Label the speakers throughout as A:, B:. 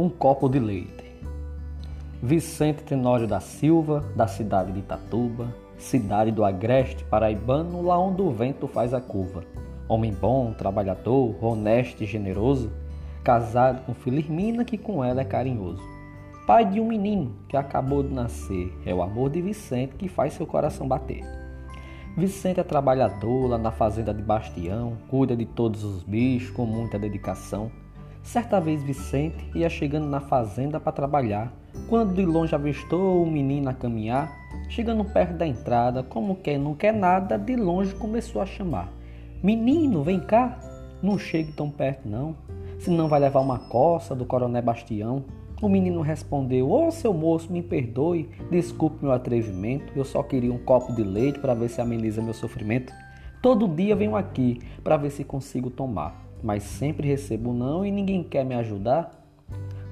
A: um copo de leite. Vicente Tenório da Silva, da cidade de Itatuba, cidade do Agreste paraibano, lá onde o vento faz a curva. Homem bom, trabalhador, honesto e generoso, casado com Filirmina, que com ela é carinhoso. Pai de um menino que acabou de nascer, é o amor de Vicente que faz seu coração bater. Vicente é trabalhador lá na fazenda de Bastião, cuida de todos os bichos com muita dedicação. Certa vez Vicente ia chegando na fazenda para trabalhar, quando de longe avistou o menino a caminhar, chegando perto da entrada, como quem não quer nada, de longe começou a chamar: Menino, vem cá! Não chegue tão perto não, senão vai levar uma coça do coronel Bastião. O menino respondeu: Ô oh, seu moço, me perdoe, desculpe meu atrevimento, eu só queria um copo de leite para ver se ameniza meu sofrimento. Todo dia venho aqui para ver se consigo tomar, mas sempre recebo não e ninguém quer me ajudar.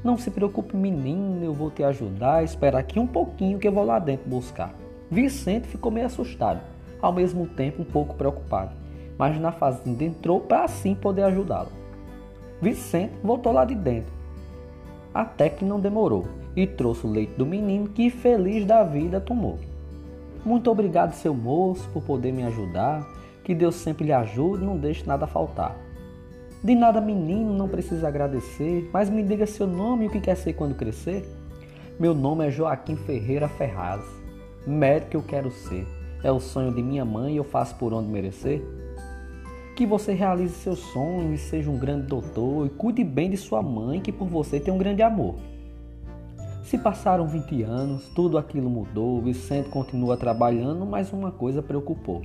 A: Não se preocupe, menino, eu vou te ajudar. Espera aqui um pouquinho que eu vou lá dentro buscar. Vicente ficou meio assustado, ao mesmo tempo um pouco preocupado, mas na fazenda entrou para assim poder ajudá-lo. Vicente voltou lá de dentro até que não demorou e trouxe o leite do menino que, feliz da vida, tomou. Muito obrigado, seu moço, por poder me ajudar. Que Deus sempre lhe ajude, não deixe nada faltar. De nada, menino, não precisa agradecer, mas me diga seu nome e o que quer ser quando crescer. Meu nome é Joaquim Ferreira Ferraz. Médico eu quero ser. É o sonho de minha mãe e eu faço por onde merecer. Que você realize seus sonhos e seja um grande doutor e cuide bem de sua mãe, que por você tem um grande amor. Se passaram 20 anos, tudo aquilo mudou, Vicente continua trabalhando, mas uma coisa preocupou.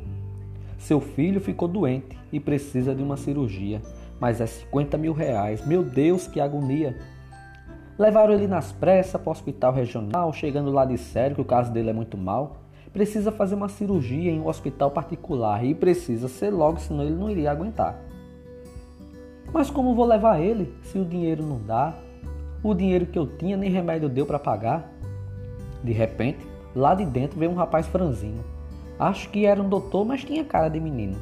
A: Seu filho ficou doente e precisa de uma cirurgia, mas é 50 mil reais. Meu Deus, que agonia! Levaram ele nas pressas para o hospital regional, chegando lá disseram que o caso dele é muito mal precisa fazer uma cirurgia em um hospital particular e precisa ser logo, senão ele não iria aguentar. Mas como vou levar ele se o dinheiro não dá? O dinheiro que eu tinha nem remédio deu para pagar. De repente, lá de dentro veio um rapaz franzino. Acho que era um doutor, mas tinha cara de menino.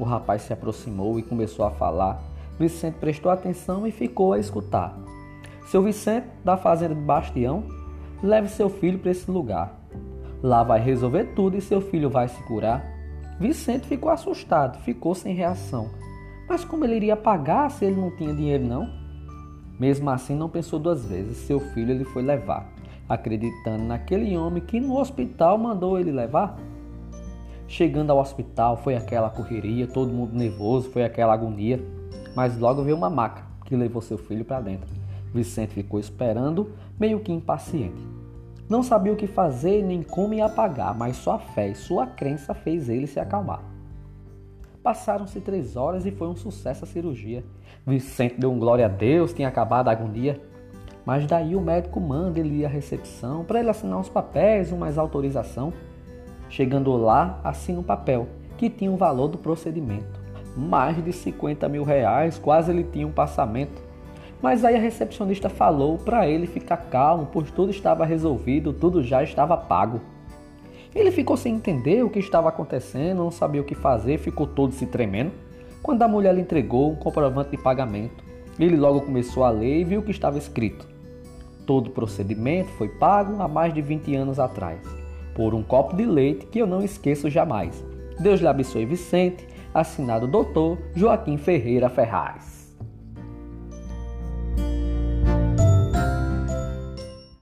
A: O rapaz se aproximou e começou a falar. Vicente prestou atenção e ficou a escutar. Seu Vicente, da fazenda de Bastião, leve seu filho para esse lugar. Lá vai resolver tudo e seu filho vai se curar. Vicente ficou assustado, ficou sem reação. Mas como ele iria pagar se ele não tinha dinheiro não? Mesmo assim não pensou duas vezes, seu filho ele foi levar, acreditando naquele homem que no hospital mandou ele levar. Chegando ao hospital foi aquela correria, todo mundo nervoso, foi aquela agonia, mas logo veio uma maca que levou seu filho para dentro. Vicente ficou esperando, meio que impaciente. Não sabia o que fazer nem como ia apagar, mas sua fé e sua crença fez ele se acalmar. Passaram-se três horas e foi um sucesso a cirurgia. Vicente deu um glória a Deus, tinha acabado a agonia. Mas daí o médico manda ele ir à recepção para ele assinar uns papéis, uma autorização. Chegando lá, assina um papel que tinha o valor do procedimento. Mais de 50 mil reais, quase ele tinha um passamento. Mas aí a recepcionista falou para ele ficar calmo, pois tudo estava resolvido, tudo já estava pago. Ele ficou sem entender o que estava acontecendo, não sabia o que fazer, ficou todo se tremendo. Quando a mulher lhe entregou um comprovante de pagamento, ele logo começou a ler e viu o que estava escrito. Todo o procedimento foi pago há mais de 20 anos atrás, por um copo de leite que eu não esqueço jamais. Deus lhe abençoe, Vicente. Assinado Dr. Joaquim Ferreira Ferraz.